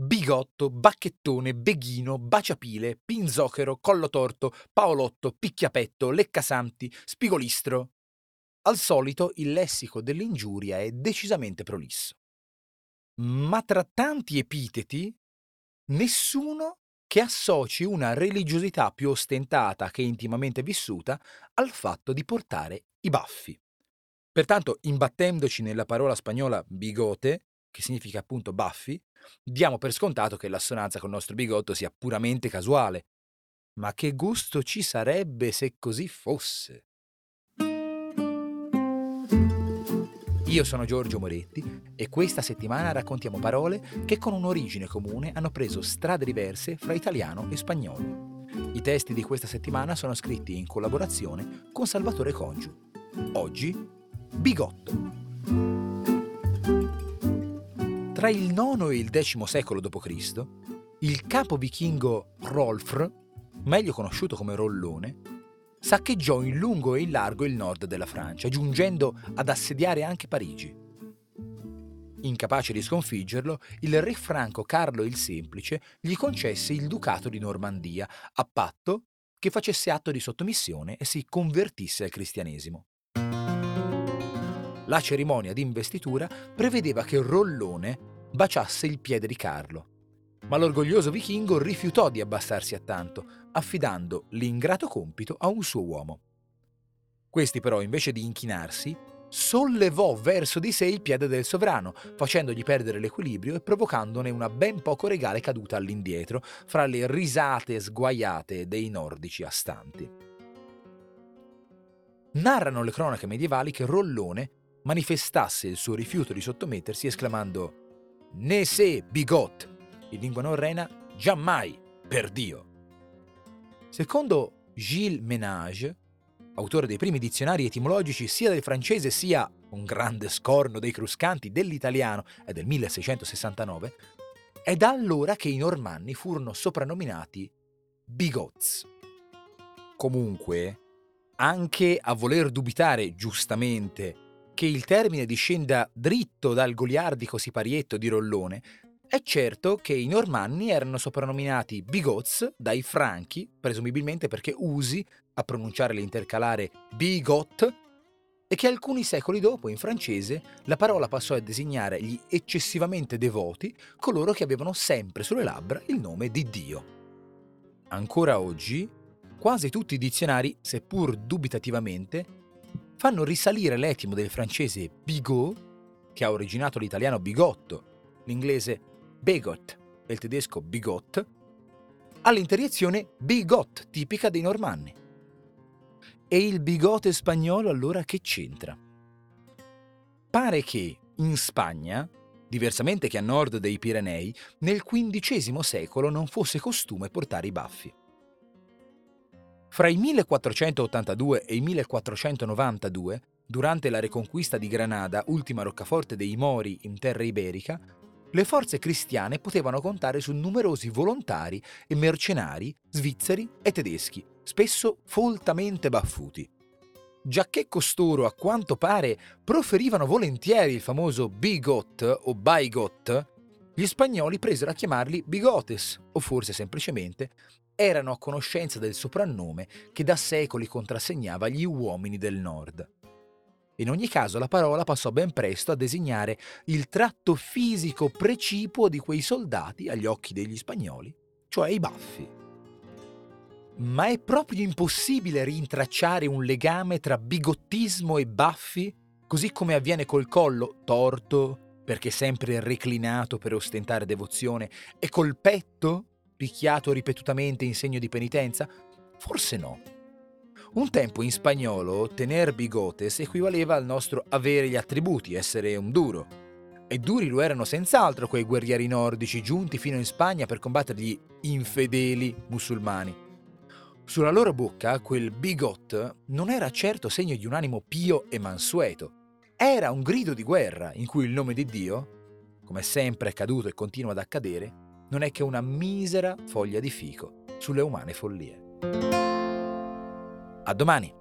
bigotto, bacchettone, beghino, baciapile, pinzochero, collo torto, paolotto, picchiapetto, leccasanti, spigolistro. Al solito il lessico dell'ingiuria è decisamente prolisso. Ma tra tanti epiteti, nessuno che associ una religiosità più ostentata che intimamente vissuta al fatto di portare i baffi. Pertanto, imbattendoci nella parola spagnola bigote, che significa appunto baffi, diamo per scontato che l'assonanza col nostro bigotto sia puramente casuale. Ma che gusto ci sarebbe se così fosse? Io sono Giorgio Moretti e questa settimana raccontiamo parole che con un'origine comune hanno preso strade diverse fra italiano e spagnolo. I testi di questa settimana sono scritti in collaborazione con Salvatore Congiu. Oggi, bigotto. Tra il IX e il X secolo d.C., il capo vichingo Rolfr, meglio conosciuto come Rollone, saccheggiò in lungo e in largo il nord della Francia, giungendo ad assediare anche Parigi. Incapace di sconfiggerlo, il re franco Carlo il Semplice gli concesse il ducato di Normandia, a patto che facesse atto di sottomissione e si convertisse al cristianesimo. La cerimonia di investitura prevedeva che Rollone baciasse il piede di Carlo, ma l'orgoglioso vichingo rifiutò di abbassarsi a tanto, affidando l'ingrato compito a un suo uomo. Questi però, invece di inchinarsi, sollevò verso di sé il piede del sovrano, facendogli perdere l'equilibrio e provocandone una ben poco regale caduta all'indietro fra le risate sguaiate dei nordici astanti. Narrano le cronache medievali che Rollone manifestasse il suo rifiuto di sottomettersi esclamando Ne se bigot, in lingua norrena giammai, per Dio. Secondo Gilles Ménage, autore dei primi dizionari etimologici sia del francese sia un grande scorno dei cruscanti dell'italiano è del 1669, è da allora che i normanni furono soprannominati bigots. Comunque, anche a voler dubitare giustamente che il termine discenda dritto dal goliardico siparietto di Rollone, è certo che i normanni erano soprannominati bigots dai franchi, presumibilmente perché usi a pronunciare l'intercalare bigot, e che alcuni secoli dopo in francese la parola passò a designare gli eccessivamente devoti, coloro che avevano sempre sulle labbra il nome di Dio. Ancora oggi, quasi tutti i dizionari, seppur dubitativamente, fanno risalire l'etimo del francese bigot, che ha originato l'italiano bigotto, l'inglese Begot e il tedesco Bigot, all'interiezione bigot, tipica dei normanni. E il bigote spagnolo allora che c'entra? Pare che in Spagna, diversamente che a nord dei Pirenei, nel XV secolo non fosse costume portare i baffi. Fra i 1482 e i 1492, durante la reconquista di Granada, ultima roccaforte dei Mori in terra iberica, le forze cristiane potevano contare su numerosi volontari e mercenari svizzeri e tedeschi, spesso foltamente baffuti. Giacché costoro, a quanto pare, proferivano volentieri il famoso bigot o baigot, gli spagnoli presero a chiamarli bigotes, o forse semplicemente erano a conoscenza del soprannome che da secoli contrassegnava gli uomini del nord. In ogni caso la parola passò ben presto a designare il tratto fisico precipuo di quei soldati agli occhi degli spagnoli, cioè i baffi. Ma è proprio impossibile rintracciare un legame tra bigottismo e baffi, così come avviene col collo torto, perché sempre reclinato per ostentare devozione, e col petto, picchiato ripetutamente in segno di penitenza? Forse no. Un tempo in spagnolo tener bigotes equivaleva al nostro avere gli attributi, essere un duro. E duri lo erano senz'altro quei guerrieri nordici giunti fino in Spagna per combattere gli infedeli musulmani. Sulla loro bocca quel bigot non era certo segno di un animo pio e mansueto. Era un grido di guerra in cui il nome di Dio, come sempre è accaduto e continua ad accadere, non è che una misera foglia di fico sulle umane follie. A domani!